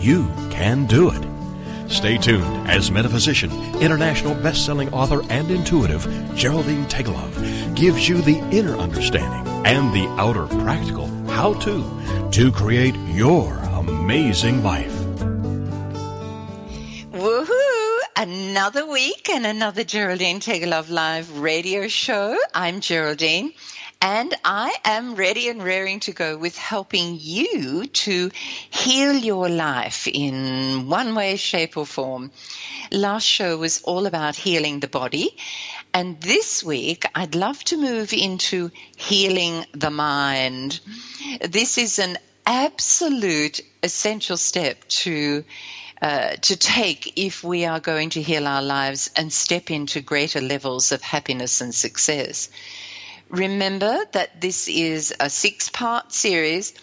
You can do it. Stay tuned as metaphysician, international best-selling author, and intuitive Geraldine Teggelove gives you the inner understanding and the outer practical how-to to create your amazing life. Woohoo! Another week and another Geraldine Teggelove Live radio show. I'm Geraldine. And I am ready and raring to go with helping you to heal your life in one way, shape, or form. Last show was all about healing the body. And this week, I'd love to move into healing the mind. This is an absolute essential step to uh, to take if we are going to heal our lives and step into greater levels of happiness and success. Remember that this is a six part series.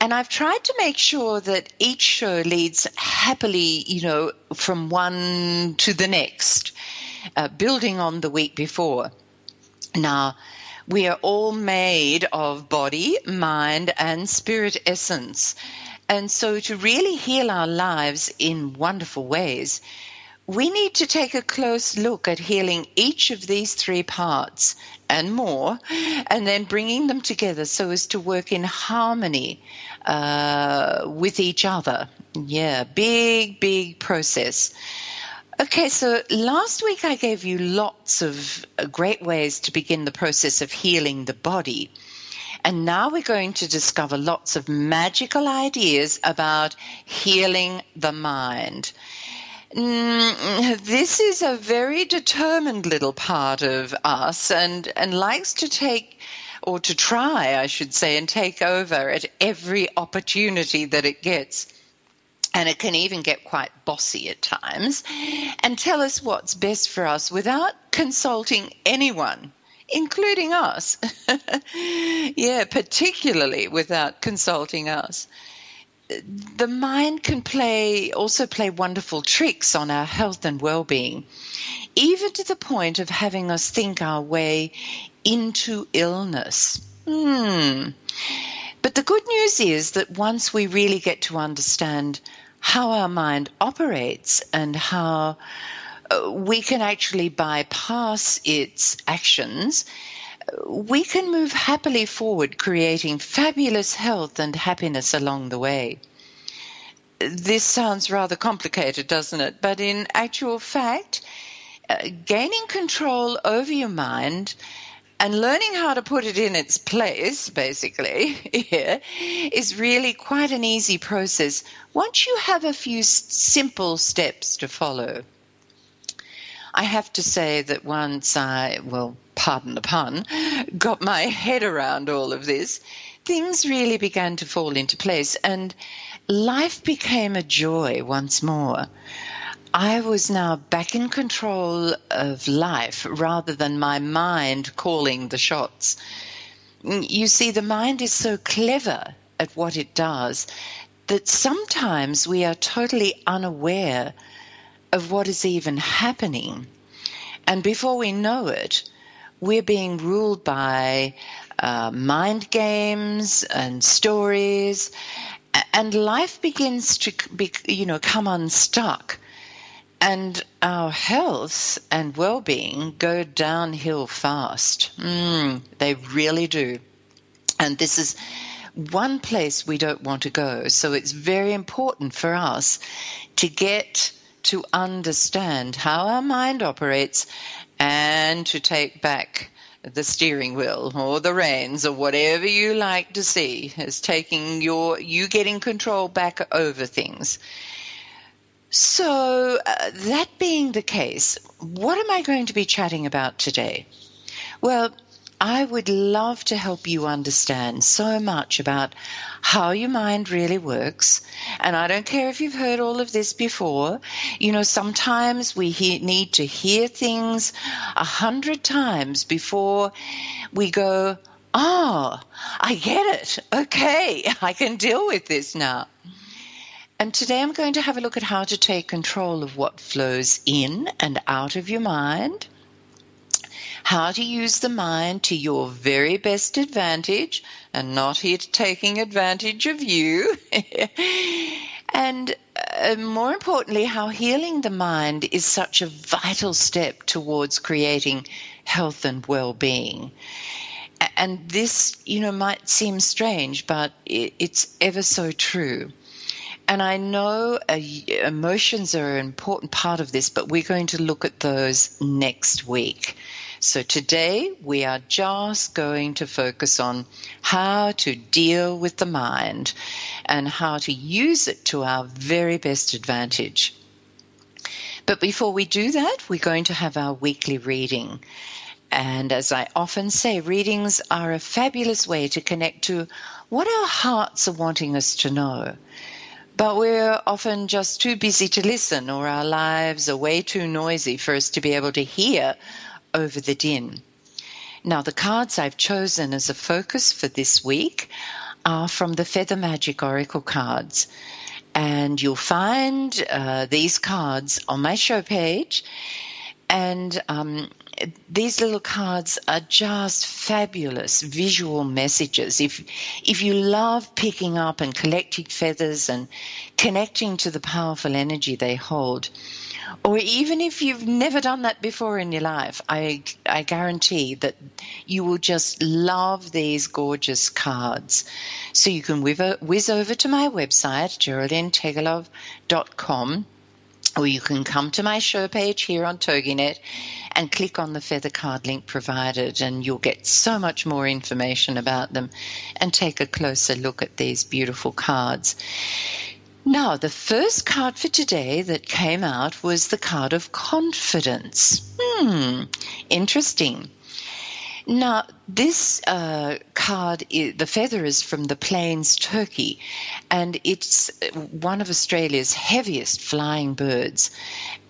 And I've tried to make sure that each show leads happily, you know, from one to the next, uh, building on the week before. Now, we are all made of body, mind, and spirit essence. And so, to really heal our lives in wonderful ways, we need to take a close look at healing each of these three parts and more, and then bringing them together so as to work in harmony uh, with each other. Yeah, big, big process. Okay, so last week I gave you lots of uh, great ways to begin the process of healing the body. And now we're going to discover lots of magical ideas about healing the mind. Mm, this is a very determined little part of us and, and likes to take, or to try, I should say, and take over at every opportunity that it gets. And it can even get quite bossy at times and tell us what's best for us without consulting anyone including us. yeah, particularly without consulting us. The mind can play also play wonderful tricks on our health and well-being, even to the point of having us think our way into illness. Hmm. But the good news is that once we really get to understand how our mind operates and how uh, we can actually bypass its actions, we can move happily forward, creating fabulous health and happiness along the way. This sounds rather complicated, doesn't it? But in actual fact, uh, gaining control over your mind and learning how to put it in its place, basically, yeah, is really quite an easy process once you have a few simple steps to follow. I have to say that once I, well, pardon the pun, got my head around all of this, things really began to fall into place and life became a joy once more. I was now back in control of life rather than my mind calling the shots. You see, the mind is so clever at what it does that sometimes we are totally unaware of what is even happening. And before we know it, we're being ruled by uh, mind games and stories, and life begins to be, you know come unstuck, and our health and well-being go downhill fast. Mm, they really do, and this is one place we don't want to go. So it's very important for us to get to understand how our mind operates and to take back the steering wheel or the reins or whatever you like to see as taking your you getting control back over things. So uh, that being the case what am i going to be chatting about today? Well I would love to help you understand so much about how your mind really works. And I don't care if you've heard all of this before. You know, sometimes we need to hear things a hundred times before we go, oh, I get it. Okay, I can deal with this now. And today I'm going to have a look at how to take control of what flows in and out of your mind, how to use the mind to your very best advantage and not here taking advantage of you. and uh, more importantly, how healing the mind is such a vital step towards creating health and well being. And this, you know, might seem strange, but it's ever so true. And I know uh, emotions are an important part of this, but we're going to look at those next week. So today we are just going to focus on how to deal with the mind and how to use it to our very best advantage. But before we do that, we're going to have our weekly reading. And as I often say, readings are a fabulous way to connect to what our hearts are wanting us to know. But we're often just too busy to listen, or our lives are way too noisy for us to be able to hear over the din. Now, the cards I've chosen as a focus for this week are from the Feather Magic Oracle cards. And you'll find uh, these cards on my show page. And um, these little cards are just fabulous visual messages. If if you love picking up and collecting feathers and connecting to the powerful energy they hold, or even if you've never done that before in your life, I I guarantee that you will just love these gorgeous cards. So you can whiz over to my website, geraldineteggelove.com or you can come to my show page here on TogiNet and click on the feather card link provided, and you'll get so much more information about them and take a closer look at these beautiful cards. Now, the first card for today that came out was the card of confidence. Hmm, interesting. Now, this uh, card, the feather is from the Plains turkey, and it's one of Australia's heaviest flying birds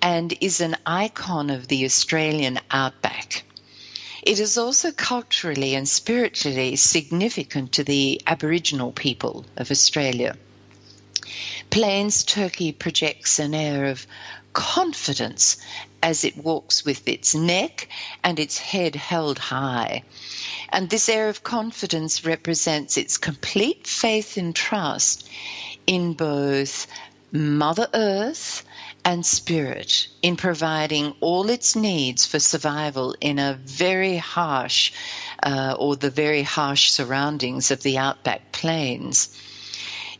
and is an icon of the Australian outback. It is also culturally and spiritually significant to the Aboriginal people of Australia. Plains turkey projects an air of confidence as it walks with its neck and its head held high. And this air of confidence represents its complete faith and trust in both Mother Earth and Spirit in providing all its needs for survival in a very harsh uh, or the very harsh surroundings of the outback plains.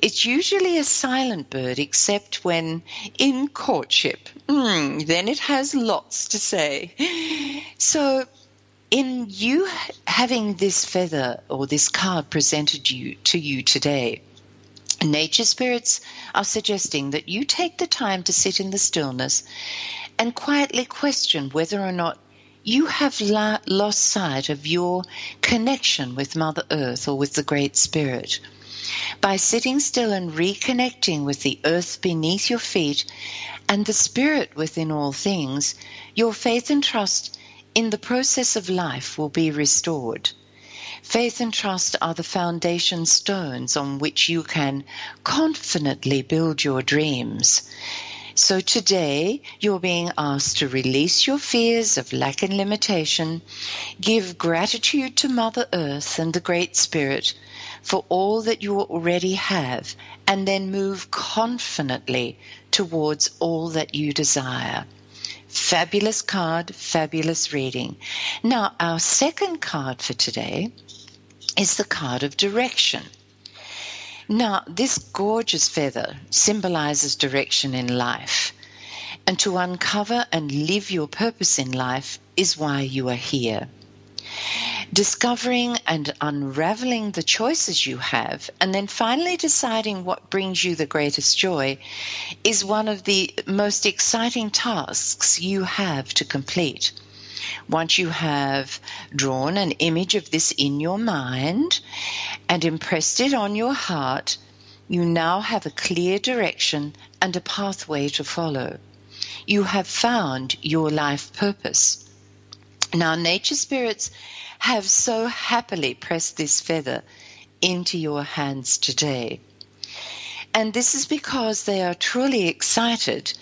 It's usually a silent bird, except when in courtship. Mm, then it has lots to say. So, in you having this feather or this card presented you to you today, nature spirits are suggesting that you take the time to sit in the stillness and quietly question whether or not you have la- lost sight of your connection with Mother Earth or with the Great Spirit. By sitting still and reconnecting with the earth beneath your feet and the spirit within all things, your faith and trust in the process of life will be restored. Faith and trust are the foundation stones on which you can confidently build your dreams. So today, you're being asked to release your fears of lack and limitation, give gratitude to Mother Earth and the Great Spirit for all that you already have, and then move confidently towards all that you desire. Fabulous card, fabulous reading. Now, our second card for today is the card of direction. Now, this gorgeous feather symbolizes direction in life. And to uncover and live your purpose in life is why you are here. Discovering and unraveling the choices you have, and then finally deciding what brings you the greatest joy, is one of the most exciting tasks you have to complete. Once you have drawn an image of this in your mind and impressed it on your heart, you now have a clear direction and a pathway to follow. You have found your life purpose. Now, nature spirits have so happily pressed this feather into your hands today. And this is because they are truly excited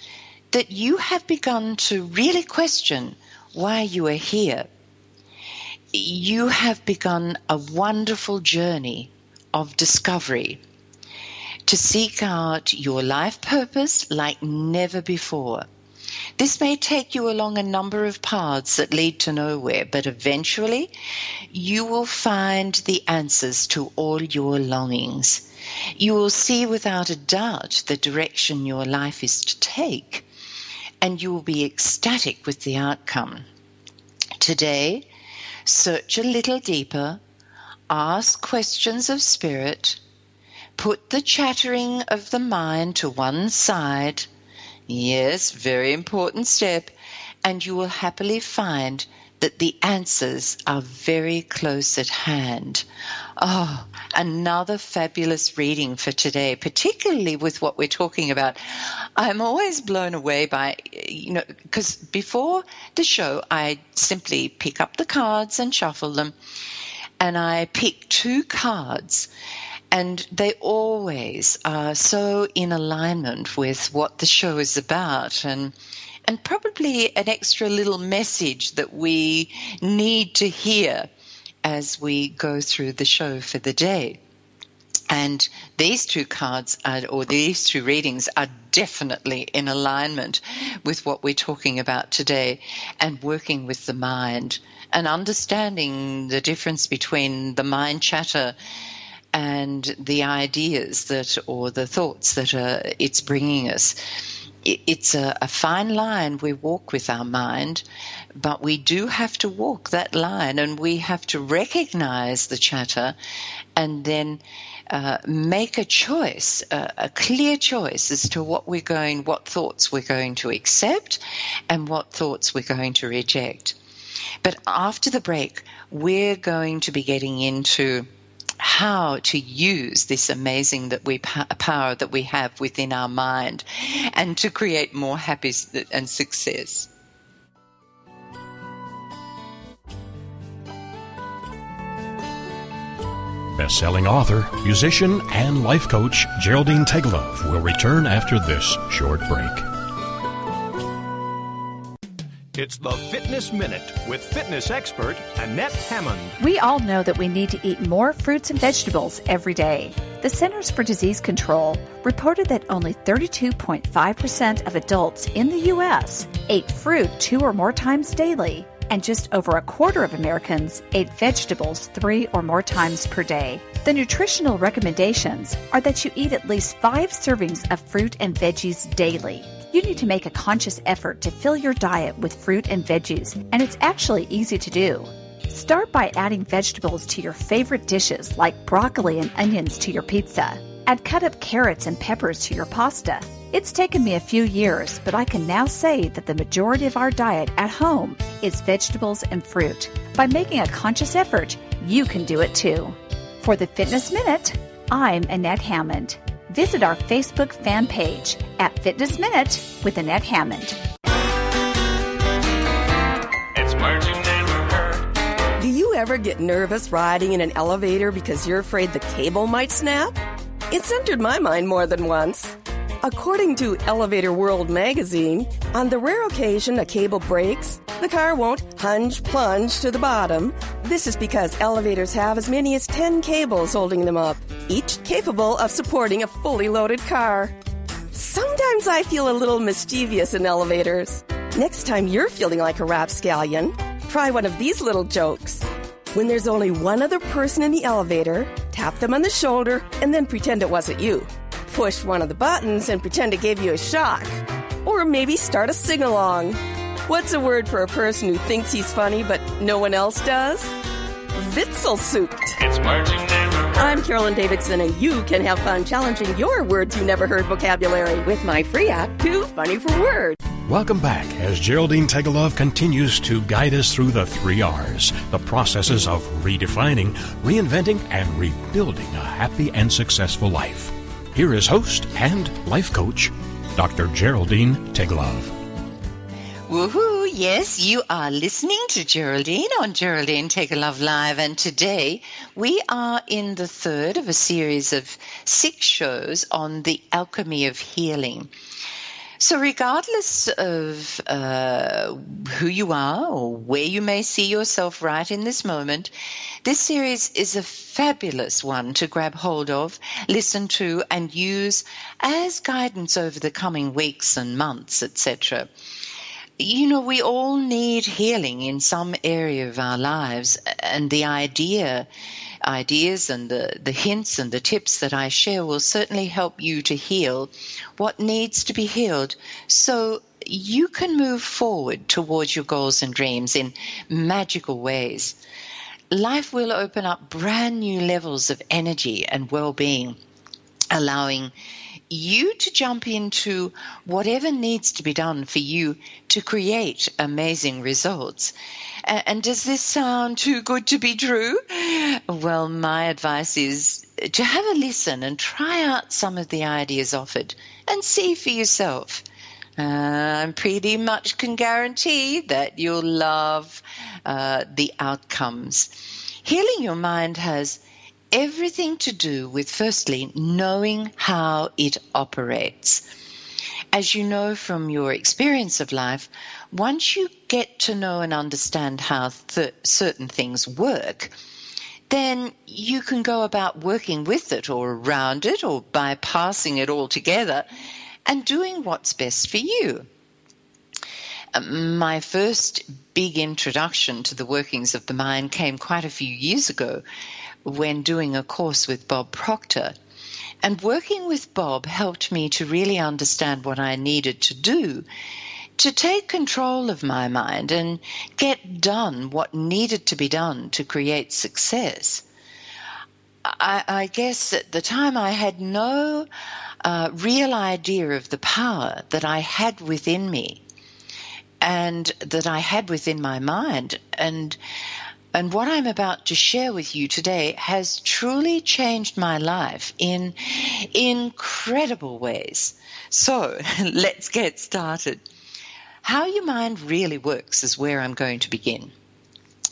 that you have begun to really question why you are here. You have begun a wonderful journey of discovery to seek out your life purpose like never before. This may take you along a number of paths that lead to nowhere, but eventually you will find the answers to all your longings. You will see without a doubt the direction your life is to take, and you will be ecstatic with the outcome. Today, search a little deeper, ask questions of spirit, put the chattering of the mind to one side. Yes, very important step, and you will happily find that the answers are very close at hand. Oh, another fabulous reading for today, particularly with what we're talking about. I'm always blown away by, you know, because before the show, I simply pick up the cards and shuffle them, and I pick two cards and they always are so in alignment with what the show is about and and probably an extra little message that we need to hear as we go through the show for the day. And these two cards are, or these two readings are definitely in alignment with what we're talking about today and working with the mind and understanding the difference between the mind chatter and the ideas that, or the thoughts that are, it's bringing us it's a, a, fine line we walk with our mind, but we do have to walk that line and we have to recognize the chatter and then uh, make a choice, uh, a clear choice as to what we're going, what thoughts we're going to accept and what thoughts we're going to reject. But after the break, we're going to be getting into how to use this amazing that we power that we have within our mind and to create more happiness and success. Best-selling author, musician, and life coach Geraldine Teggelove will return after this short break. It's the Fitness Minute with fitness expert Annette Hammond. We all know that we need to eat more fruits and vegetables every day. The Centers for Disease Control reported that only 32.5% of adults in the U.S. ate fruit two or more times daily, and just over a quarter of Americans ate vegetables three or more times per day. The nutritional recommendations are that you eat at least five servings of fruit and veggies daily you need to make a conscious effort to fill your diet with fruit and veggies, and it's actually easy to do. Start by adding vegetables to your favorite dishes like broccoli and onions to your pizza. Add cut up carrots and peppers to your pasta. It's taken me a few years, but I can now say that the majority of our diet at home is vegetables and fruit. By making a conscious effort, you can do it too. For the Fitness Minute, I'm Annette Hammond. Visit our Facebook fan page at Fitness Minute with Annette Hammond. It's words you never heard. Do you ever get nervous riding in an elevator because you're afraid the cable might snap? It's entered my mind more than once. According to Elevator World magazine, on the rare occasion a cable breaks, the car won't hunge plunge to the bottom. This is because elevators have as many as 10 cables holding them up, each capable of supporting a fully loaded car. Sometimes I feel a little mischievous in elevators. Next time you're feeling like a rapscallion, try one of these little jokes. When there's only one other person in the elevator, tap them on the shoulder and then pretend it wasn't you push one of the buttons and pretend it gave you a shock. Or maybe start a sing along. What's a word for a person who thinks he's funny but no one else does? Witzelsucht. It's words you never heard. I'm Carolyn Davidson, and you can have fun challenging your words you never heard vocabulary with my free app, Too Funny for Words. Welcome back as Geraldine Teggelove continues to guide us through the three R's, the processes of redefining, reinventing, and rebuilding a happy and successful life. Here is host and life coach, Dr. Geraldine Teggelove. Woohoo! Yes, you are listening to Geraldine on Geraldine Teggelove Live, and today we are in the third of a series of six shows on the alchemy of healing. So, regardless of uh, who you are or where you may see yourself right in this moment, this series is a fabulous one to grab hold of, listen to, and use as guidance over the coming weeks and months, etc you know, we all need healing in some area of our lives, and the idea, ideas, and the, the hints and the tips that I share will certainly help you to heal what needs to be healed so you can move forward towards your goals and dreams in magical ways. Life will open up brand new levels of energy and well being, allowing you to jump into whatever needs to be done for you to create amazing results. And does this sound too good to be true? Well, my advice is to have a listen and try out some of the ideas offered and see for yourself. Uh, I pretty much can guarantee that you'll love uh, the outcomes. Healing your mind has everything to do with, firstly, knowing how it operates. As you know from your experience of life, once you get to know and understand how th- certain things work, then you can go about working with it or around it or bypassing it altogether and doing what's best for you. Um, my first big introduction to the workings of the mind came quite a few years ago when doing a course with Bob Proctor. And working with Bob helped me to really understand what I needed to do to take control of my mind and get done what needed to be done to create success. I, I guess at the time I had no uh, real idea of the power that I had within me and that I had within my mind. And and what I'm about to share with you today has truly changed my life in incredible ways. So let's get started. How your mind really works is where I'm going to begin.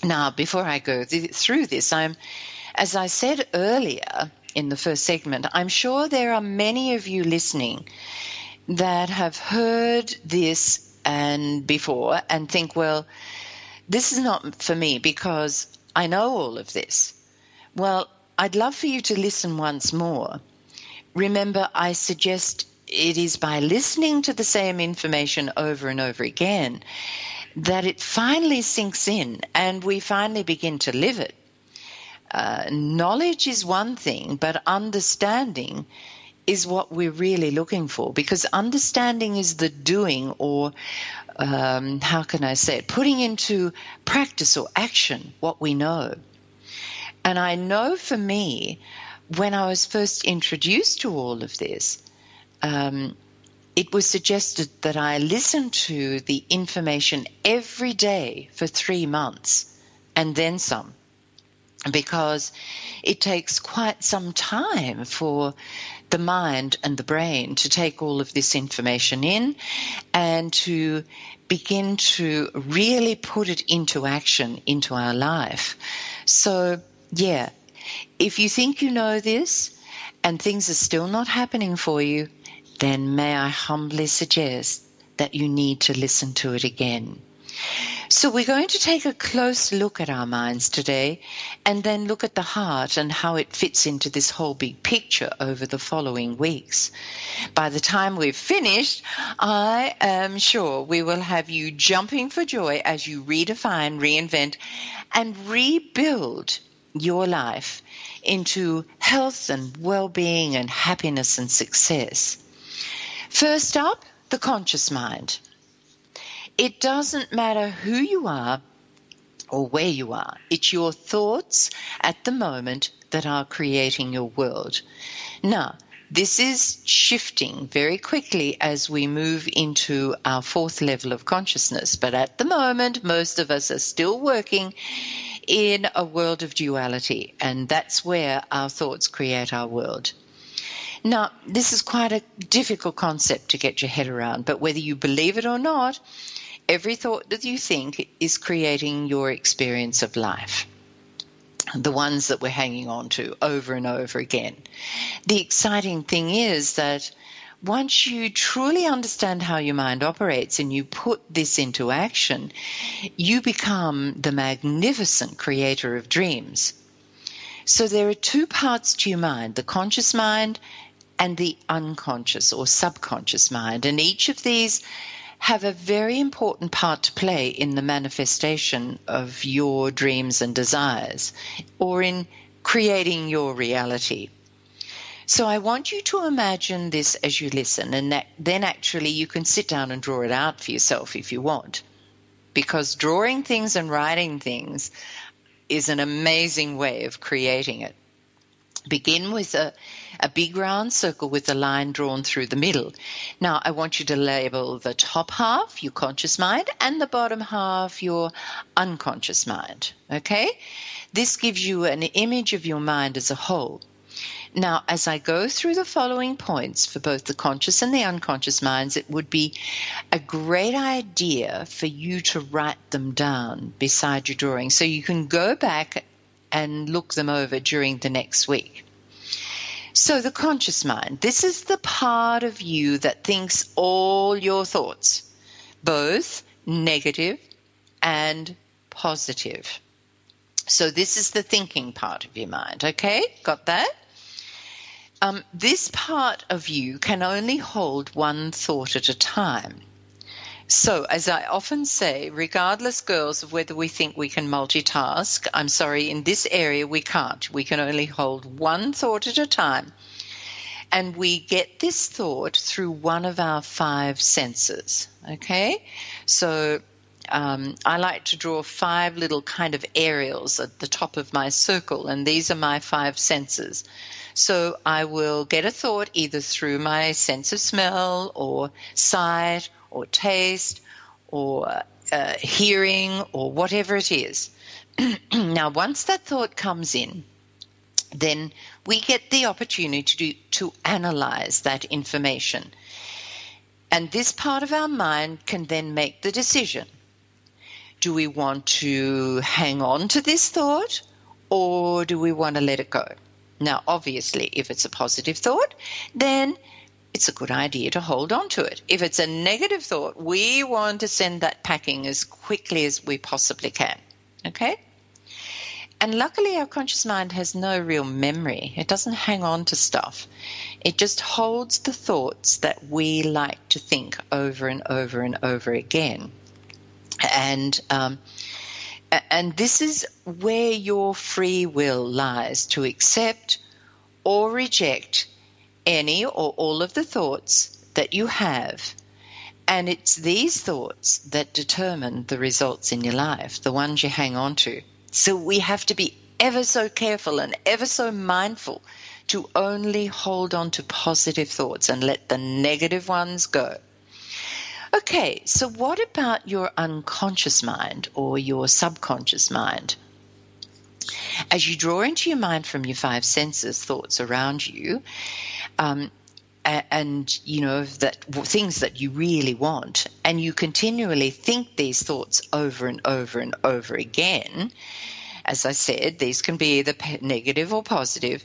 Now, before I go th- through this, I'm, as I said earlier in the first segment, I'm sure there are many of you listening that have heard this and before and think, well, this is not for me because I know all of this. Well, I'd love for you to listen once more. Remember, I suggest it is by listening to the same information over and over again that it finally sinks in and we finally begin to live it. Uh, knowledge is one thing, but understanding is what we're really looking for because understanding is the doing or um, how can I say it, putting into practice or action what we know. And I know for me, when I was first introduced to all of this, um, it was suggested that I listen to the information every day for three months and then some because it takes quite some time for the mind and the brain to take all of this information in and to begin to really put it into action into our life. So, yeah, if you think you know this and things are still not happening for you, then may I humbly suggest that you need to listen to it again. So we're going to take a close look at our minds today and then look at the heart and how it fits into this whole big picture over the following weeks. By the time we've finished, I am sure we will have you jumping for joy as you redefine, reinvent, and rebuild your life into health and well-being and happiness and success. First up, the conscious mind. It doesn't matter who you are or where you are. It's your thoughts at the moment that are creating your world. Now, This is shifting very quickly as we move into our fourth level of consciousness. But at the moment, most of us are still working in a world of duality, and that's where our thoughts create our world. Now, this is quite a difficult concept to get your head around, but whether you believe it or not, every thought that you think is creating your experience of life. The ones that we're hanging on to over and over again. The exciting thing is that once you truly understand how your mind operates and you put this into action, you become the magnificent creator of dreams. So there are two parts to your mind the conscious mind and the unconscious or subconscious mind. And each of these have a very important part to play in the manifestation of your dreams and desires or in creating your reality. So I want you to imagine this as you listen, and that, then actually you can sit down and draw it out for yourself if you want. Because drawing things and writing things is an amazing way of creating it. Begin with a, a big round circle with a line drawn through the middle. Now, I want you to label the top half, your conscious mind, and the bottom half, your unconscious mind. Okay? This gives you an image of your mind as a whole. Now, as I go through the following points for both the conscious and the unconscious minds, it would be a great idea for you to write them down beside your drawing so you can go back and look them over during the next week. So, the conscious mind this is the part of you that thinks all your thoughts, both negative and positive. So, this is the thinking part of your mind, okay? Got that? Um, this part of you can only hold one thought at a time. So, as I often say, regardless, girls, of whether we think we can multitask, I'm sorry, in this area we can't. We can only hold one thought at a time. And we get this thought through one of our five senses. Okay? So, um, I like to draw five little kind of aerials at the top of my circle, and these are my five senses. So I will get a thought either through my sense of smell or sight or taste or uh, hearing or whatever it is. now, once that thought comes in, then we get the opportunity to, to analyze that information. And this part of our mind can then make the decision. Do we want to hang on to this thought or do we want to let it go? Now, obviously, if it's a positive thought, then it's a good idea to hold on to it. If it's a negative thought, we want to send that packing as quickly as we possibly can. Okay? And luckily, our conscious mind has no real memory. It doesn't hang on to stuff. It just holds the thoughts that we like to think over and over and over again. And um, and this is where your free will lies to accept or reject any or all of the thoughts that you have. And it's these thoughts that determine the results in your life, the ones you hang on to. So we have to be ever so careful and ever so mindful to only hold on to positive thoughts and let the negative ones go. Okay, so what about your unconscious mind or your subconscious mind? As you draw into your mind from your five senses thoughts around you, um, and you know that things that you really want, and you continually think these thoughts over and over and over again. As I said, these can be either negative or positive.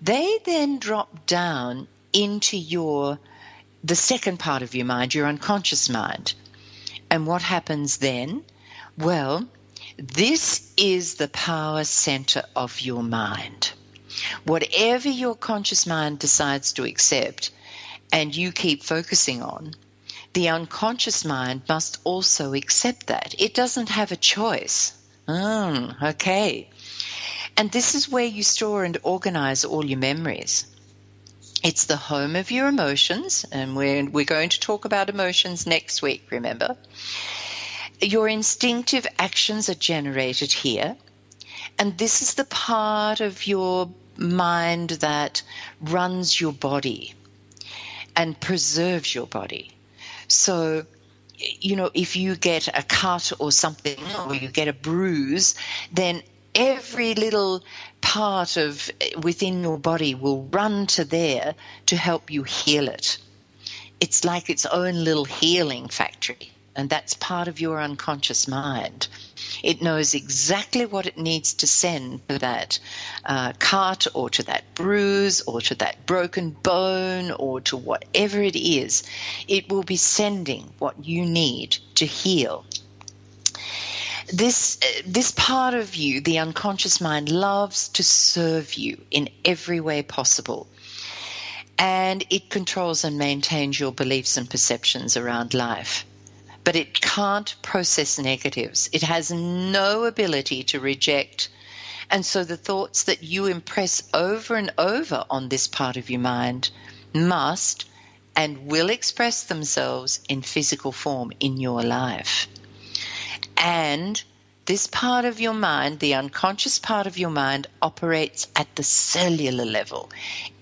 They then drop down into your the second part of your mind, your unconscious mind. And what happens then? Well, this is the power center of your mind. Whatever your conscious mind decides to accept and you keep focusing on, the unconscious mind must also accept that. It doesn't have a choice. Mm, okay. And this is where you store and organize all your memories. It's the home of your emotions, and we're, we're going to talk about emotions next week, remember? Your instinctive actions are generated here, and this is the part of your mind that runs your body and preserves your body. So, you know, if you get a cut or something, or you get a bruise, then every little part of within your body will run to there to help you heal it. It's like its own little healing factory, and that's part of your unconscious mind. It knows exactly what it needs to send to that uh, cut or to that bruise or to that broken bone or to whatever it is. It will be sending what you need to heal. This, uh, this part of you, the unconscious mind, loves to serve you in every way possible and it controls and maintains your beliefs and perceptions around life. But it can't process negatives. It has no ability to reject. And so the thoughts that you impress over and over on this part of your mind must and will express themselves in physical form in your life. And this part of your mind, the unconscious part of your mind, operates at the cellular level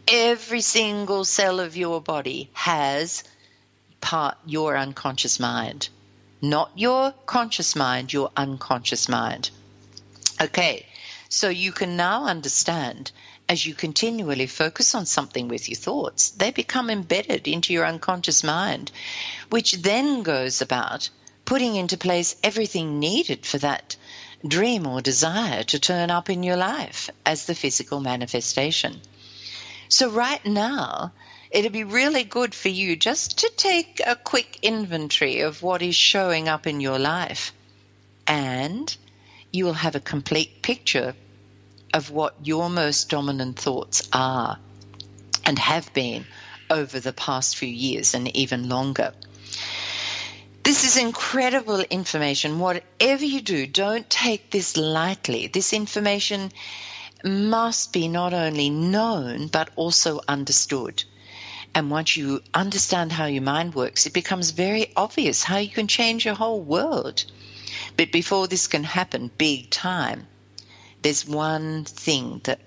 every single cell of your body has part your unconscious mind. Not your conscious mind your unconscious mind. Okay so you can now understand as you continually focus on something with your thoughts they become embedded into your unconscious mind which then goes about putting into place everything needed for that dream or desire to turn up in your life as the physical manifestation. So, right now, it'd be really good for you just to take a quick inventory of what is showing up in your life. And you will have a complete picture of what your most dominant thoughts are and have been over the past few years and even longer. This is incredible information. Whatever you do, don't take this lightly. This information must be not only known but also understood. And once you understand how your mind works, it becomes very obvious how you can change your whole world. But before this can happen big time, there's one thing that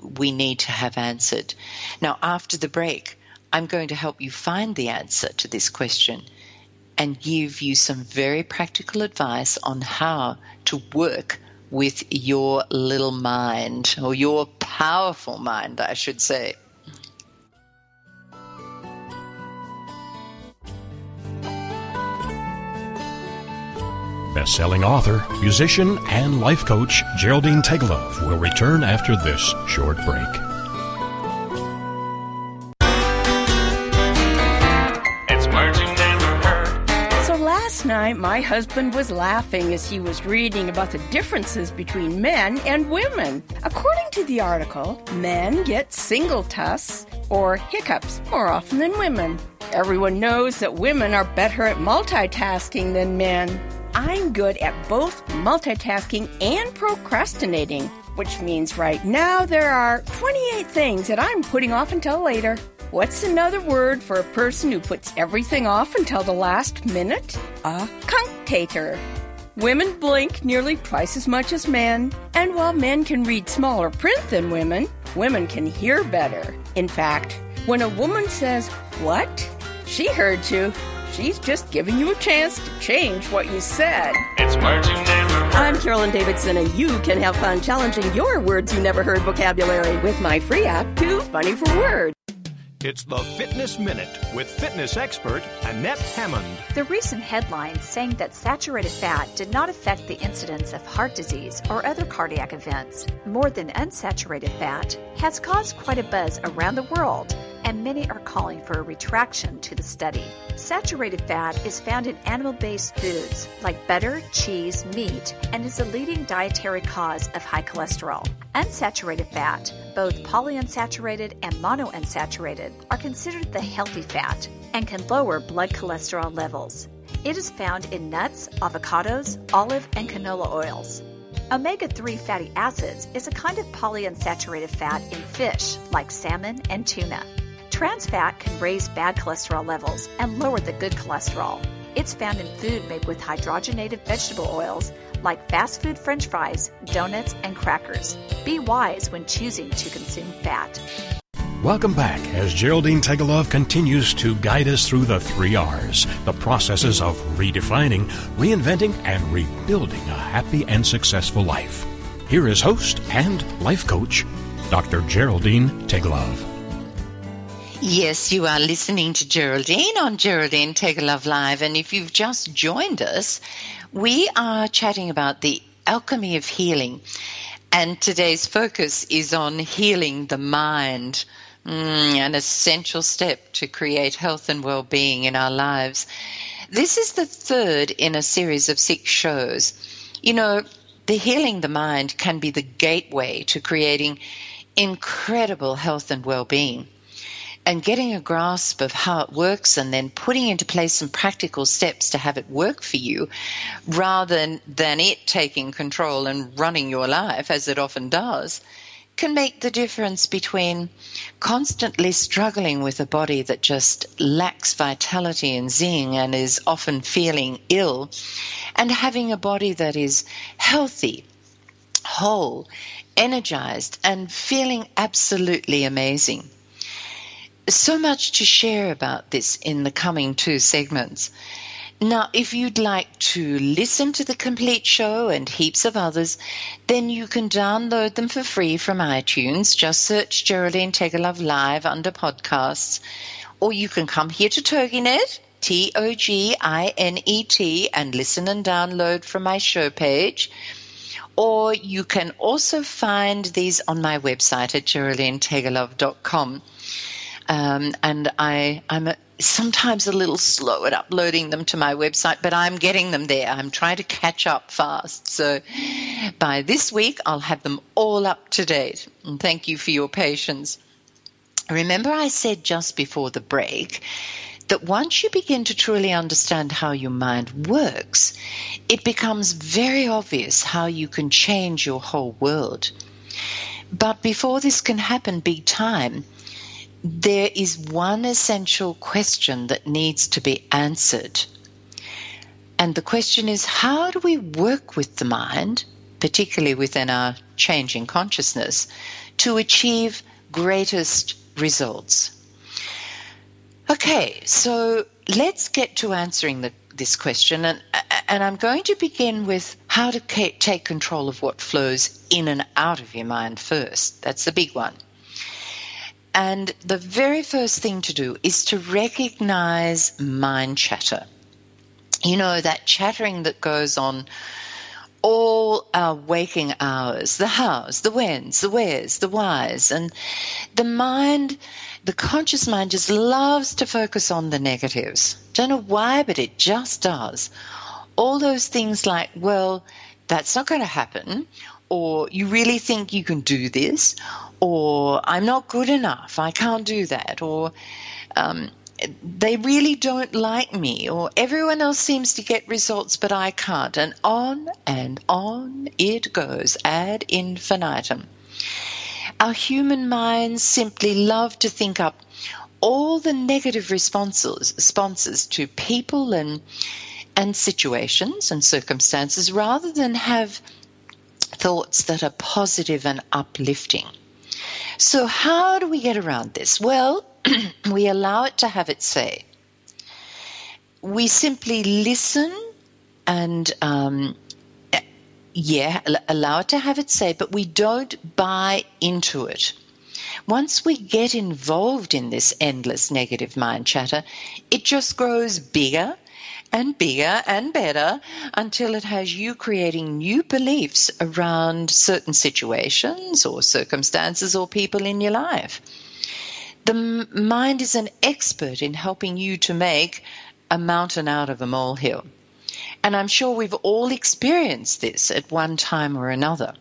we need to have answered. Now, after the break, I'm going to help you find the answer to this question and give you some very practical advice on how to work with your little mind, or your powerful mind, I should say. Best-selling author, musician, and life coach Geraldine Teggelove will return after this short break. So Last night, my husband was laughing as he was reading about the differences between men and women. According to the article, men get singultus or hiccups more often than women. Everyone knows that women are better at multitasking than men. I'm good at both multitasking and procrastinating, which means right now there are 28 things that I'm putting off until later. What's another word for a person who puts everything off until the last minute? A cunctator. Women blink nearly twice as much as men, and while men can read smaller print than women, women can hear better. In fact, when a woman says, What? She heard you. She's just giving you a chance to change what you said. It's words you never heard. I'm Carolyn Davidson, and you can have fun challenging your words you never heard vocabulary with my free app, Too Funny for Words. It's the Fitness Minute with fitness expert Annette Hammond. The recent headlines saying that saturated fat did not affect the incidence of heart disease or other cardiac events more than unsaturated fat has caused quite a buzz around the world and many are calling for a retraction to the study. Saturated fat is found in animal based foods like butter, cheese, meat, and is a leading dietary cause of high cholesterol. Unsaturated fat, both polyunsaturated and monounsaturated, are considered the healthy fat and can lower blood cholesterol levels. It is found in nuts, avocados, olive, and canola oils. Omega 3 fatty acids is a kind of polyunsaturated fat in fish like salmon and tuna. Trans fat can raise bad cholesterol levels and lower the good cholesterol. It's found in food made with hydrogenated vegetable oils like fast food french fries, donuts, and crackers. Be wise when choosing to consume fat. Welcome back as Geraldine Teggelove continues to guide us through the three R's, the processes of redefining, reinventing, and rebuilding a happy and successful life. Here is host and life coach, Dr. Geraldine Teggelove. Yes, you are listening to Geraldine on Geraldine Teggelove Live. And if you've just joined us, we are chatting about the alchemy of healing. And today's focus is on healing the mind. Mm, an essential step to create health and well being in our lives. This is the third in a series of six shows. You know, the healing the mind can be the gateway to creating incredible health and well being. And getting a grasp of how it works and then putting into place some practical steps to have it work for you rather than, it taking control and running your life as it often does can make the difference between constantly struggling with a body that just lacks vitality and zing and is often feeling ill and having a body that is healthy, whole, energized, and feeling absolutely amazing. So much to share about this in the coming two segments. Now, if you'd like to listen to the complete show and heaps of others, then you can download them for free from iTunes. Just search Geraldine Teggelove Live under podcasts. Or you can come here to TogiNet, T O G I N E T, and listen and download from my show page. Or you can also find these on my website at geraldineteggelove.com. Um, and I, I'm a, sometimes a little slow at uploading them to my website, but I'm getting them there. I'm trying to catch up fast. So by this week, I'll have them all up to date. And thank you for your patience. Remember, I said just before the break that once you begin to truly understand how your mind works, it becomes very obvious how you can change your whole world. But before this can happen big time, there is one essential question that needs to be answered. And the question is how do we work with the mind, particularly within our changing consciousness, to achieve greatest results? Okay, so let's get to answering the, this question. And, and I'm going to begin with how to take control of what flows in and out of your mind first. That's the big one. And the very first thing to do is to recognize mind chatter. You know, that chattering that goes on all our waking hours the hows, the whens, the wheres, the whys. And the mind, the conscious mind just loves to focus on the negatives. Don't know why, but it just does. All those things like, well, that's not going to happen, or you really think you can do this, or I'm not good enough, I can't do that, or um, they really don't like me, or everyone else seems to get results but I can't, and on and on it goes ad infinitum. Our human minds simply love to think up all the negative responses, responses to people and and situations and circumstances rather than have thoughts that are positive and uplifting. So, how do we get around this? Well, we allow it to have its say. We simply listen and, um, yeah, allow it to have its say, but we don't buy into it. Once we get involved in this endless negative mind chatter, it just grows bigger and bigger and better until it has you creating new beliefs around certain situations or circumstances or people in your life. The mind is an expert in helping you to make a mountain out of a molehill. And I'm sure we've all experienced this at one time or another.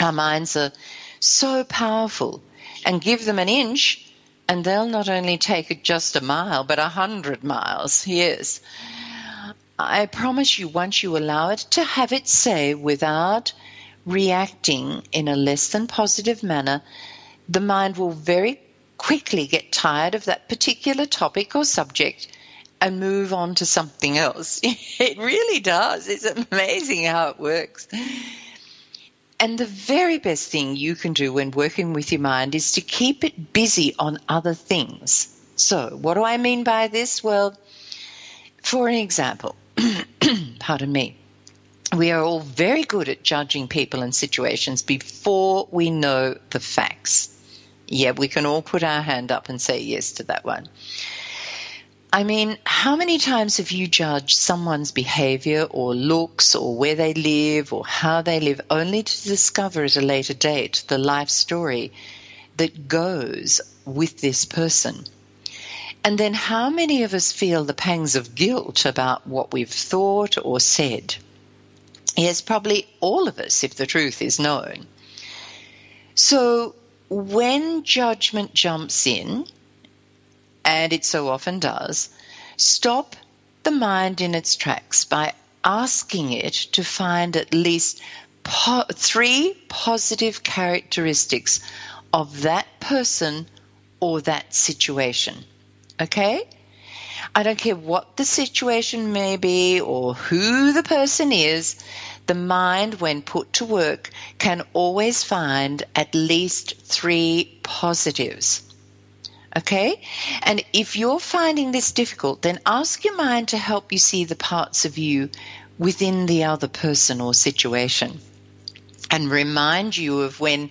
Our minds are so powerful and give them an inch and they'll not only take just a mile, but a hundred miles. Yes. I promise you, once you allow it to have its say without reacting in a less than positive manner, the mind will very quickly get tired of that particular topic or subject and move on to something else. It really does. It's amazing how it works. And the very best thing you can do when working with your mind is to keep it busy on other things. So, what do I mean by this? Well, for an example, pardon me, we are all very good at judging people and situations before we know the facts. Yeah, we can all put our hand up and say yes to that one. I mean, how many times have you judged someone's behavior or looks or where they live or how they live only to discover at a later date the life story that goes with this person? And then how many of us feel the pangs of guilt about what we've thought or said? Yes, probably all of us if the truth is known. So when judgment jumps in, and it so often does, stop the mind in its tracks by asking it to find at least po- three positive characteristics of that person or that situation. Okay? I don't care what the situation may be or who the person is, the mind, when put to work, can always find at least three positives. Okay? And if you're finding this difficult, then ask your mind to help you see the parts of you within the other person or situation and remind you of when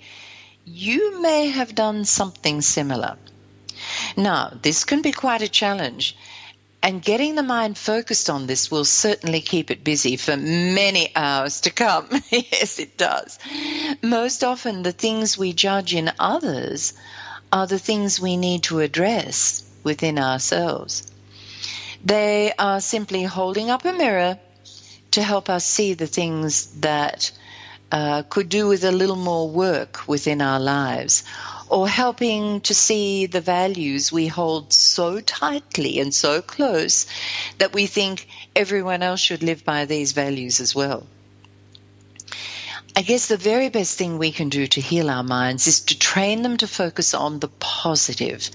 you may have done something similar. Now, this can be quite a challenge. And getting the mind focused on this will certainly keep it busy for many hours to come. yes, it does. Most often, the things we judge in others are the things we need to address within ourselves. They are simply holding up a mirror to help us see the things that uh, could do with a little more work within our lives, or helping to see the values we hold so tightly and so close that we think everyone else should live by these values as well. I guess the very best thing we can do to heal our minds is to train them to focus on the positive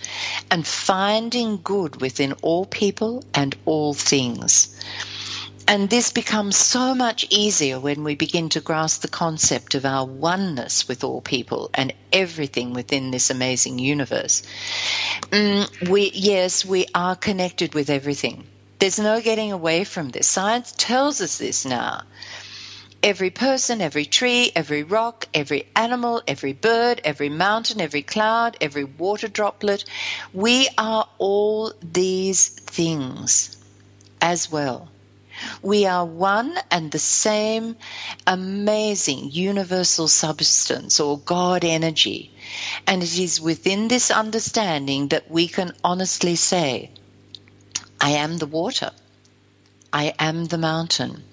and finding good within all people and all things. And this becomes so much easier when we begin to grasp the concept of our oneness with all people and everything within this amazing universe. Mm, we, yes, we are connected with everything. There's no getting away from this. Science tells us this now. Every person, every tree, every rock, every animal, every bird, every mountain, every cloud, every water droplet, we are all these things as well. We are one and the same amazing universal substance or God energy. And it is within this understanding that we can honestly say, I am the water. I am the mountain.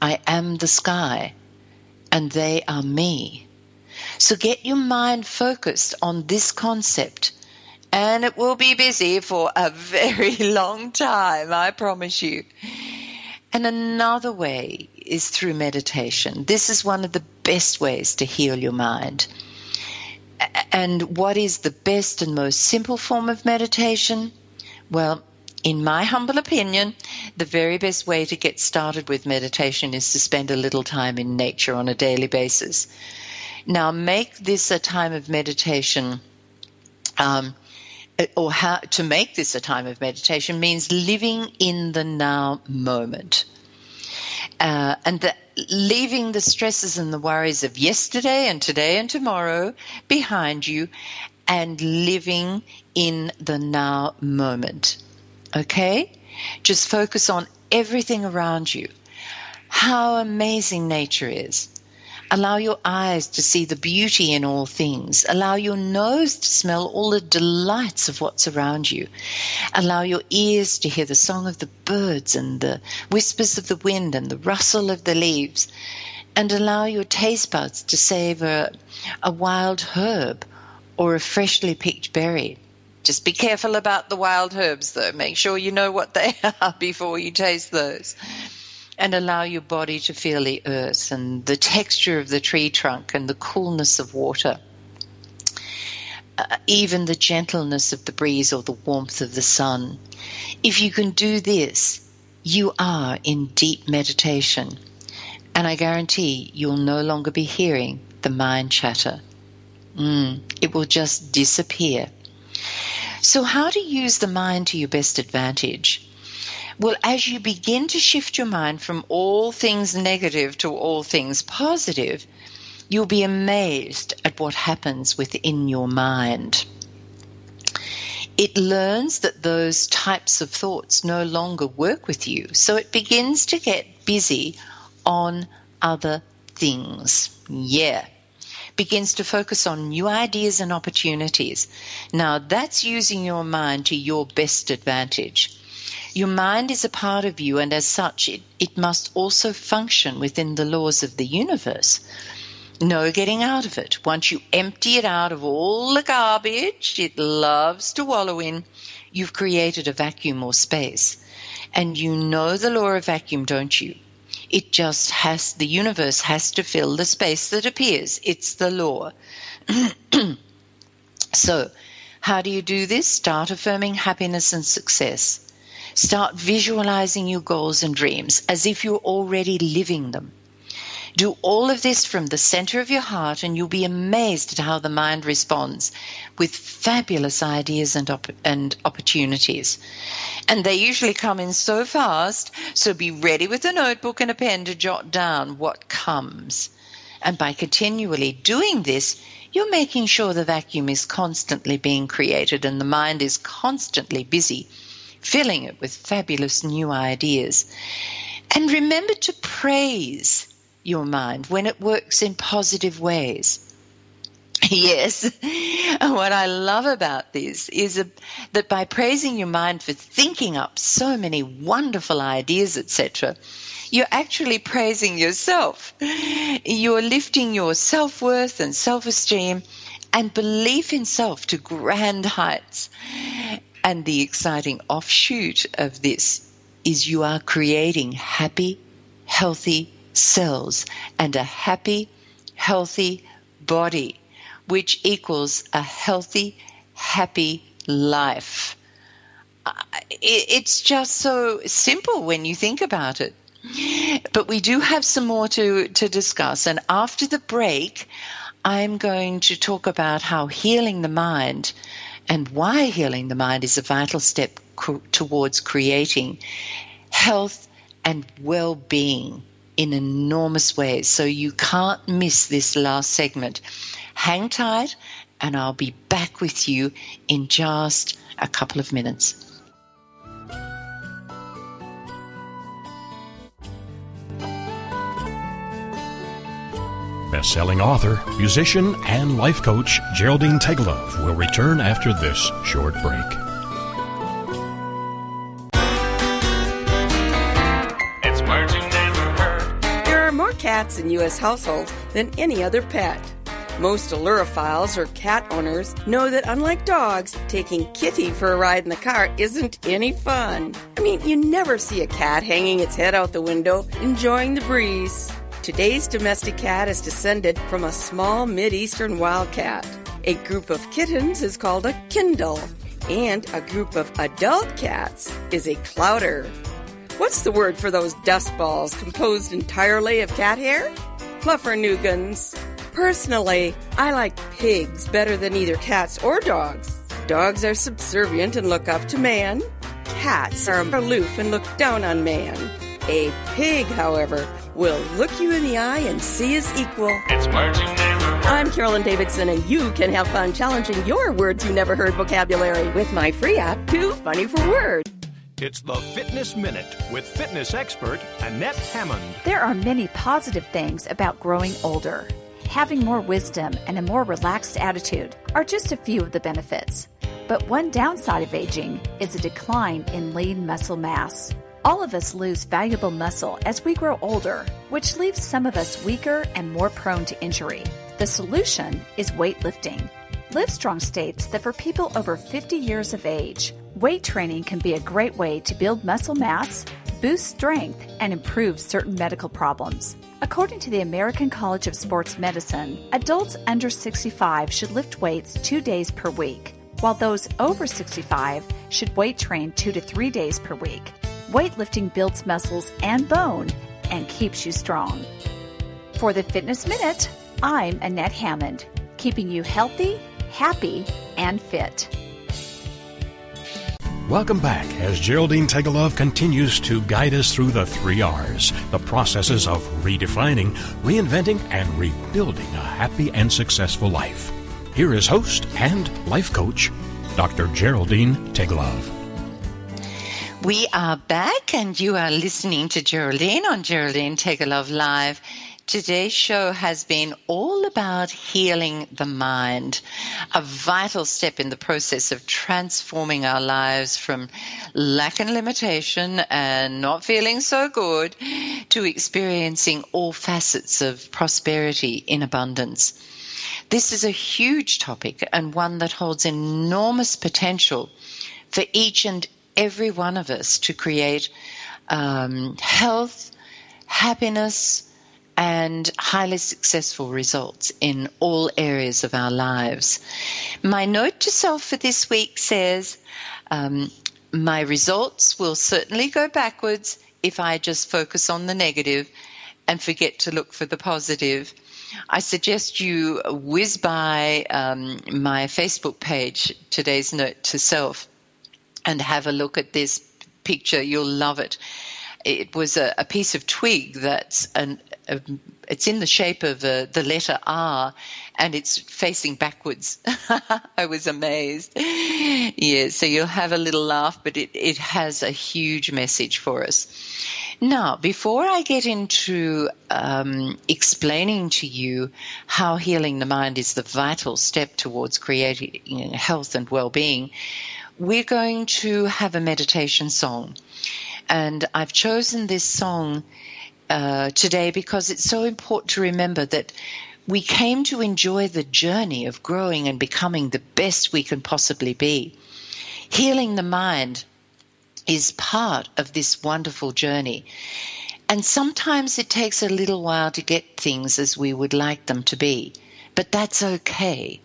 I am the sky, and they are me. So get your mind focused on this concept, and it will be busy for a very long time, I promise you. And another way is through meditation. This is one of the best ways to heal your mind. And what is the best and most simple form of meditation? Well, in my humble opinion, the very best way to get started with meditation is to spend a little time in nature on a daily basis. Now, make this a time of meditation. Um, or how to make this a time of meditation means living in the now moment. Uh, and leaving the stresses and the worries of yesterday and today and tomorrow behind you and living in the now moment. Okay? Just focus on everything around you. How amazing nature is. Allow your eyes to see the beauty in all things. Allow your nose to smell all the delights of what's around you. Allow your ears to hear the song of the birds and the whispers of the wind and the rustle of the leaves. And allow your taste buds to savor a wild herb or a freshly picked berry. Just be careful about the wild herbs, though. Make sure you know what they are before you taste those. And allow your body to feel the earth and the texture of the tree trunk and the coolness of water. uh, even the gentleness of the breeze or the warmth of the sun. If you can do this, you are in deep meditation. And I guarantee you'll no longer be hearing the mind chatter. Mm, it will just disappear. So, how to use the mind to your best advantage? Well, as you begin to shift your mind from all things negative to all things positive, you'll be amazed at what happens within your mind. It learns that those types of thoughts no longer work with you, so it begins to get busy on other things. Yeah. Begins to focus on new ideas and opportunities. Now, that's using your mind to your best advantage. Your mind is a part of you, and as such, it, it must also function within the laws of the universe. No getting out of it. Once you empty it out of all the garbage it loves to wallow in, you've created a vacuum or space. And you know the law of vacuum, don't you? It just has, the universe has to fill the space that appears. It's the law. so, how do you do this? Start affirming happiness and success. Start visualizing your goals and dreams as if you're already living them. Do all of this from the center of your heart, and you'll be amazed at how the mind responds with fabulous ideas and, op- and opportunities. And they usually come in so fast, so be ready with a notebook and a pen to jot down what comes. And by continually doing this, you're making sure the vacuum is constantly being created and the mind is constantly busy, filling it with fabulous new ideas. And remember to praise your mind when it works in positive ways. Yes, what I love about this is that by praising your mind for thinking up so many wonderful ideas, etc., you're actually praising yourself. You're lifting your self worth and self esteem and belief in self to grand heights. And the exciting offshoot of this is you are creating happy, healthy, cells and a happy, healthy body, which equals a healthy, happy life. It's just so simple when you think about it. But we do have some more to, to discuss. And after the break, I'm going to talk about how healing the mind and why healing the mind is a vital step towards creating health and well being in enormous ways. So you can't miss this last segment. Hang tight, and I'll be back with you in just a couple of minutes. Best-selling author, musician, and life coach Geraldine Teggelove will return after this short break. It's margin never. heard. There are more cats in U.S. households than any other pet. Most Ailurophiles or cat owners know that unlike dogs, taking Kitty for a ride in the car isn't any fun. I mean, you never see a cat hanging its head out the window, enjoying the breeze. Today's domestic cat is descended from a small Mid-Eastern wildcat. A group of kittens is called a Kindle, and a group of adult cats is a clowder. What's the word for those dust balls composed entirely of cat hair? Fluffernuggins. Personally, I like pigs better than either cats or dogs. Dogs are subservient and look up to man. Cats are aloof and look down on man. A pig, however, will look you in the eye and see as equal. It's marching neighborhood. I'm Carolyn Davidson, and you can have fun challenging your words you never heard vocabulary with my free app, Too Funny for Words. It's the Fitness Minute with fitness expert Annette Hammond. There are many positive things about growing older. Having more wisdom and a more relaxed attitude are just a few of the benefits. But one downside of aging is a decline in lean muscle mass. All of us lose valuable muscle as we grow older, which leaves some of us weaker and more prone to injury. The solution is weightlifting. Livestrong states that for people over 50 years of age, weight training can be a great way to build muscle mass, boost strength, and improve certain medical problems. According to the American College of Sports Medicine, adults under 65 should lift weights two days per week, while those over 65 should weight train two to three days per week. Weightlifting builds muscles and bone and keeps you strong. For the Fitness Minute, I'm Annette Hammond, keeping you healthy, happy, and fit. Welcome back as Geraldine Teggelove continues to guide us through the three R's, the processes of redefining, reinventing, and rebuilding a happy and successful life. Here is host and life coach, Dr. Geraldine Teggelove. We are back, and you are listening to Geraldine on Geraldine Teggelove Live. Today's show has been all about healing the mind, a vital step in the process of transforming our lives from lack and limitation and not feeling so good to experiencing all facets of prosperity in abundance. This is a huge topic and one that holds enormous potential for each and every one of us to create um, health, happiness, and highly successful results in all areas of our lives. My note to self for this week says, um, My results will certainly go backwards if I just focus on the negative and forget to look for the positive. I suggest you whiz by um, my Facebook page, today's note to self, and have a look at this picture. You'll love it. It was a, a piece of twig that's an, a, it's in the shape of a, the letter R, and it's facing backwards. I was amazed. Yeah, so you'll have a little laugh, but it, it has a huge message for us. Now, before I get into um, explaining to you how healing the mind is the vital step towards creating health and well-being, we're going to have a meditation song. And I've chosen this song uh, today because it's so important to remember that we came to enjoy the journey of growing and becoming the best we can possibly be. Healing the mind is part of this wonderful journey. And sometimes it takes a little while to get things as we would like them to be, but that's okay.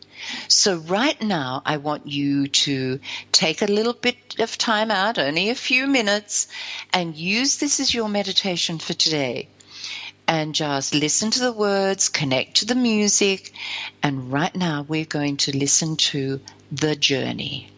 So, right now, I want you to take a little bit of time out, only a few minutes, and use this as your meditation for today. And just listen to the words, connect to the music, and right now we're going to listen to The Journey.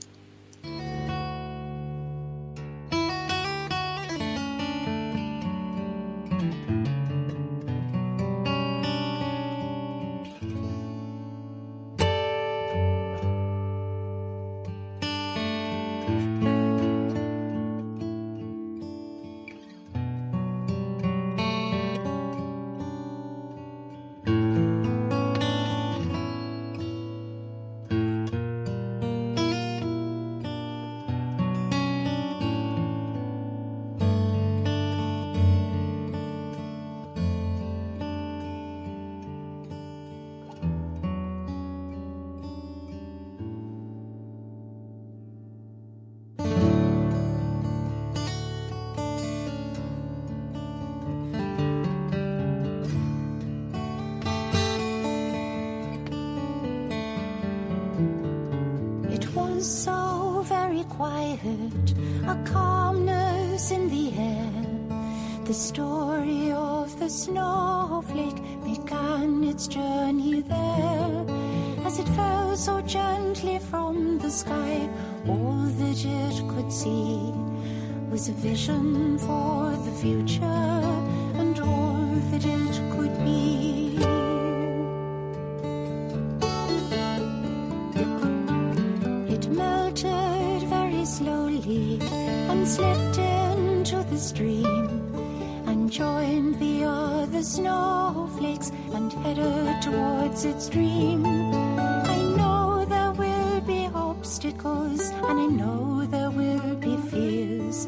And I know there will be fears,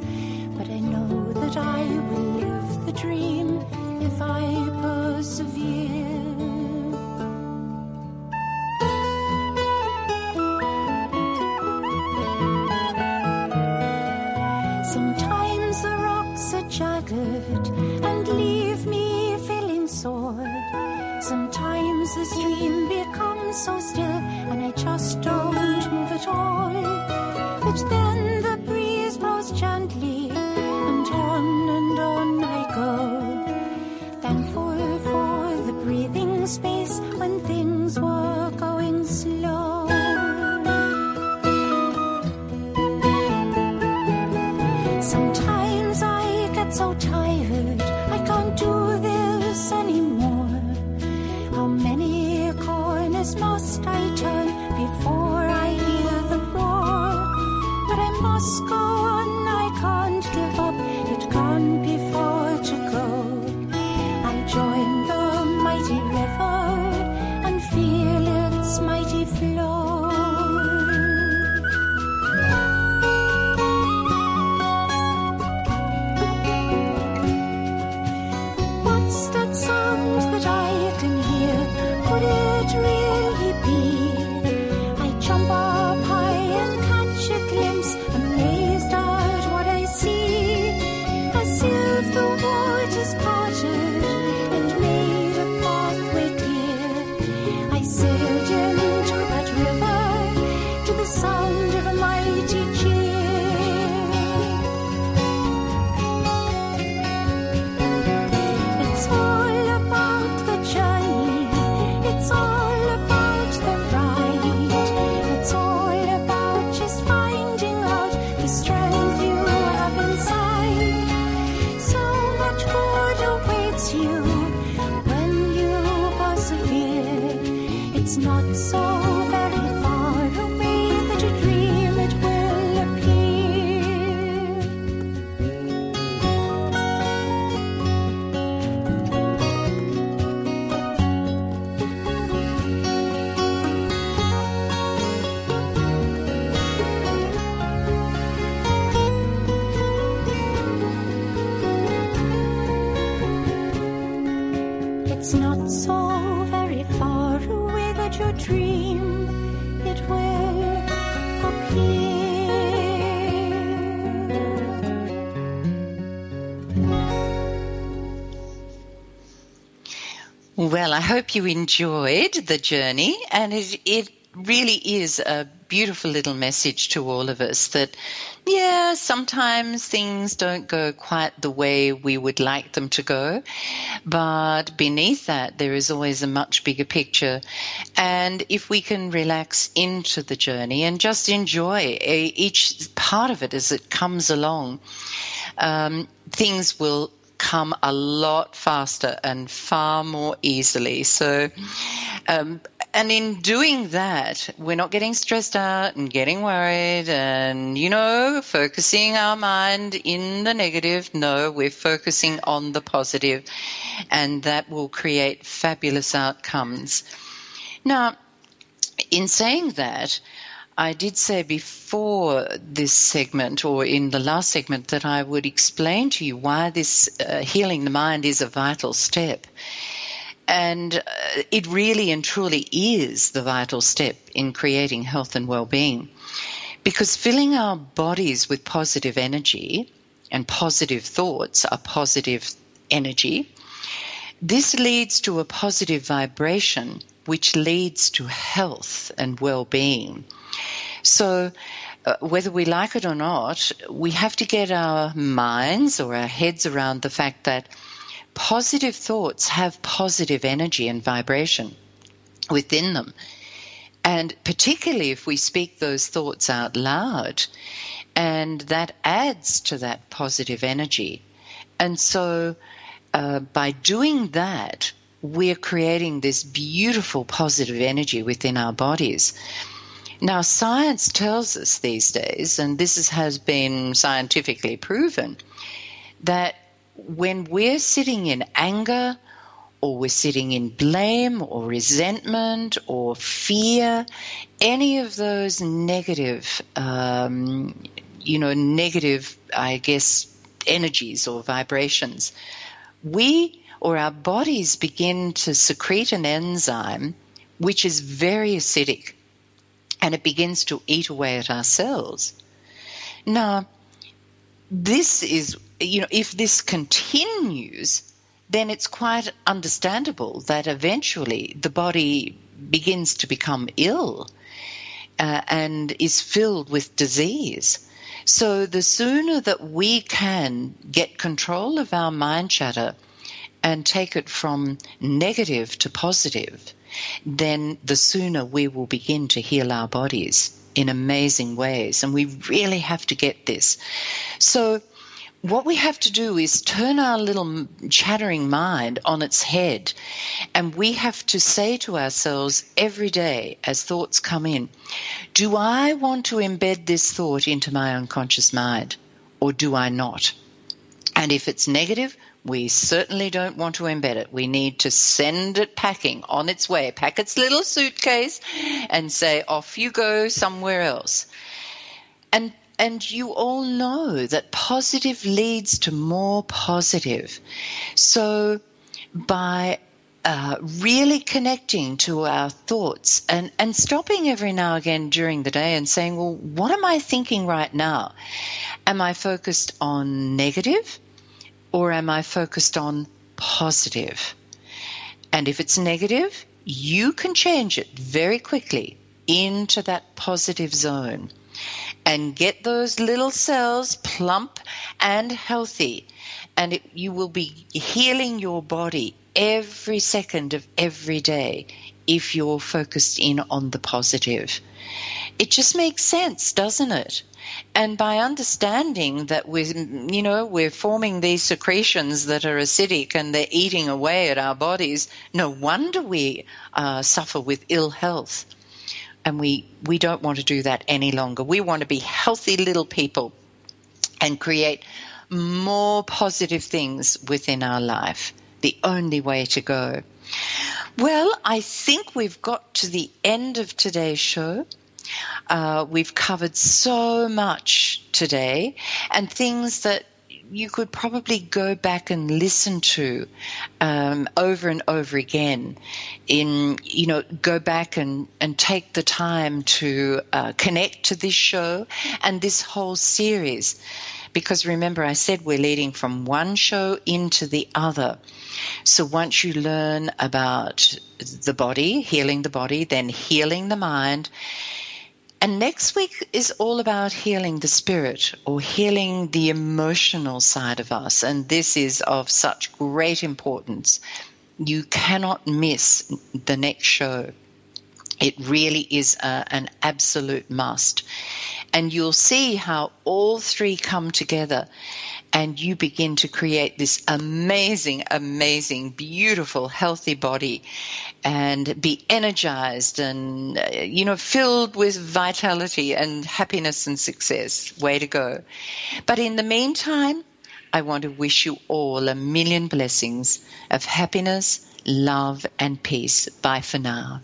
but I know that I will live the dream if I persevere. I hope you enjoyed the journey, and it, it really is a beautiful little message to all of us that, yeah, sometimes things don't go quite the way we would like them to go, but beneath that, there is always a much bigger picture. And if we can relax into the journey and just enjoy each part of it as it comes along, um, things will come a lot faster and far more easily. So, um, and in doing that, we're not getting stressed out and getting worried and, you know, focusing our mind in the negative. No, we're focusing on the positive, and that will create fabulous outcomes. Now, in saying that, I did say before this segment or in the last segment that I would explain to you why this uh, healing the mind is a vital step. And uh, it really and truly is the vital step in creating health and well-being. Because filling our bodies with positive energy and positive thoughts are positive energy, this leads to a positive vibration which leads to health and well-being. So, uh, whether we like it or not, we have to get our minds or our heads around the fact that positive thoughts have positive energy and vibration within them. And particularly if we speak those thoughts out loud, and that adds to that positive energy. And so, uh, by doing that, we're creating this beautiful positive energy within our bodies. Now, science tells us these days, and this is, has been scientifically proven, that when we're sitting in anger or we're sitting in blame or resentment or fear, any of those negative, um, you know, negative, I guess, energies or vibrations, we or our bodies begin to secrete an enzyme which is very acidic and it begins to eat away at ourselves. Now, this is you know, if this continues, then it's quite understandable that eventually the body begins to become ill uh, and is filled with disease. So the sooner that we can get control of our mind chatter and take it from negative to positive, then the sooner we will begin to heal our bodies in amazing ways. And we really have to get this. So what we have to do is turn our little chattering mind on its head. And we have to say to ourselves every day as thoughts come in, do I want to embed this thought into my unconscious mind or do I not? And if it's negative, we certainly don't want to embed it. We need to send it packing on its way, pack its little suitcase and say, off you go somewhere else. And and you all know that positive leads to more positive. So by uh, really connecting to our thoughts and, and stopping every now and again during the day and saying, well, what am I thinking right now? Am I focused on negative or am I focused on positive? And if it's negative, you can change it very quickly into that positive zone and get those little cells plump and healthy. And it, you will be healing your body every second of every day if you're focused in on the positive. It just makes sense, doesn't it? And by understanding that we're, you know, we're forming these secretions that are acidic and they're eating away at our bodies, no wonder we uh, suffer with ill health and we, we don't want to do that any longer. We want to be healthy little people and create more positive things within our life. The only way to go. Well, I think we've got to the end of today's show. Uh, we've covered so much today and things that you could probably go back and listen to um, over and over again. In you know, go back and and take the time to uh, connect to this show and this whole series. Because remember, I said we're leading from one show into the other. So once you learn about the body, healing the body, then healing the mind, and next week is all about healing the spirit or healing the emotional side of us. And this is of such great importance. You cannot miss the next show. It really is a, an absolute must. And you'll see how all three come together and you begin to create this amazing, amazing, beautiful, healthy body and be energized and, uh, you know, filled with vitality and happiness and success. Way to go. But in the meantime, I want to wish you all a million blessings of happiness, love, and peace. Bye for now.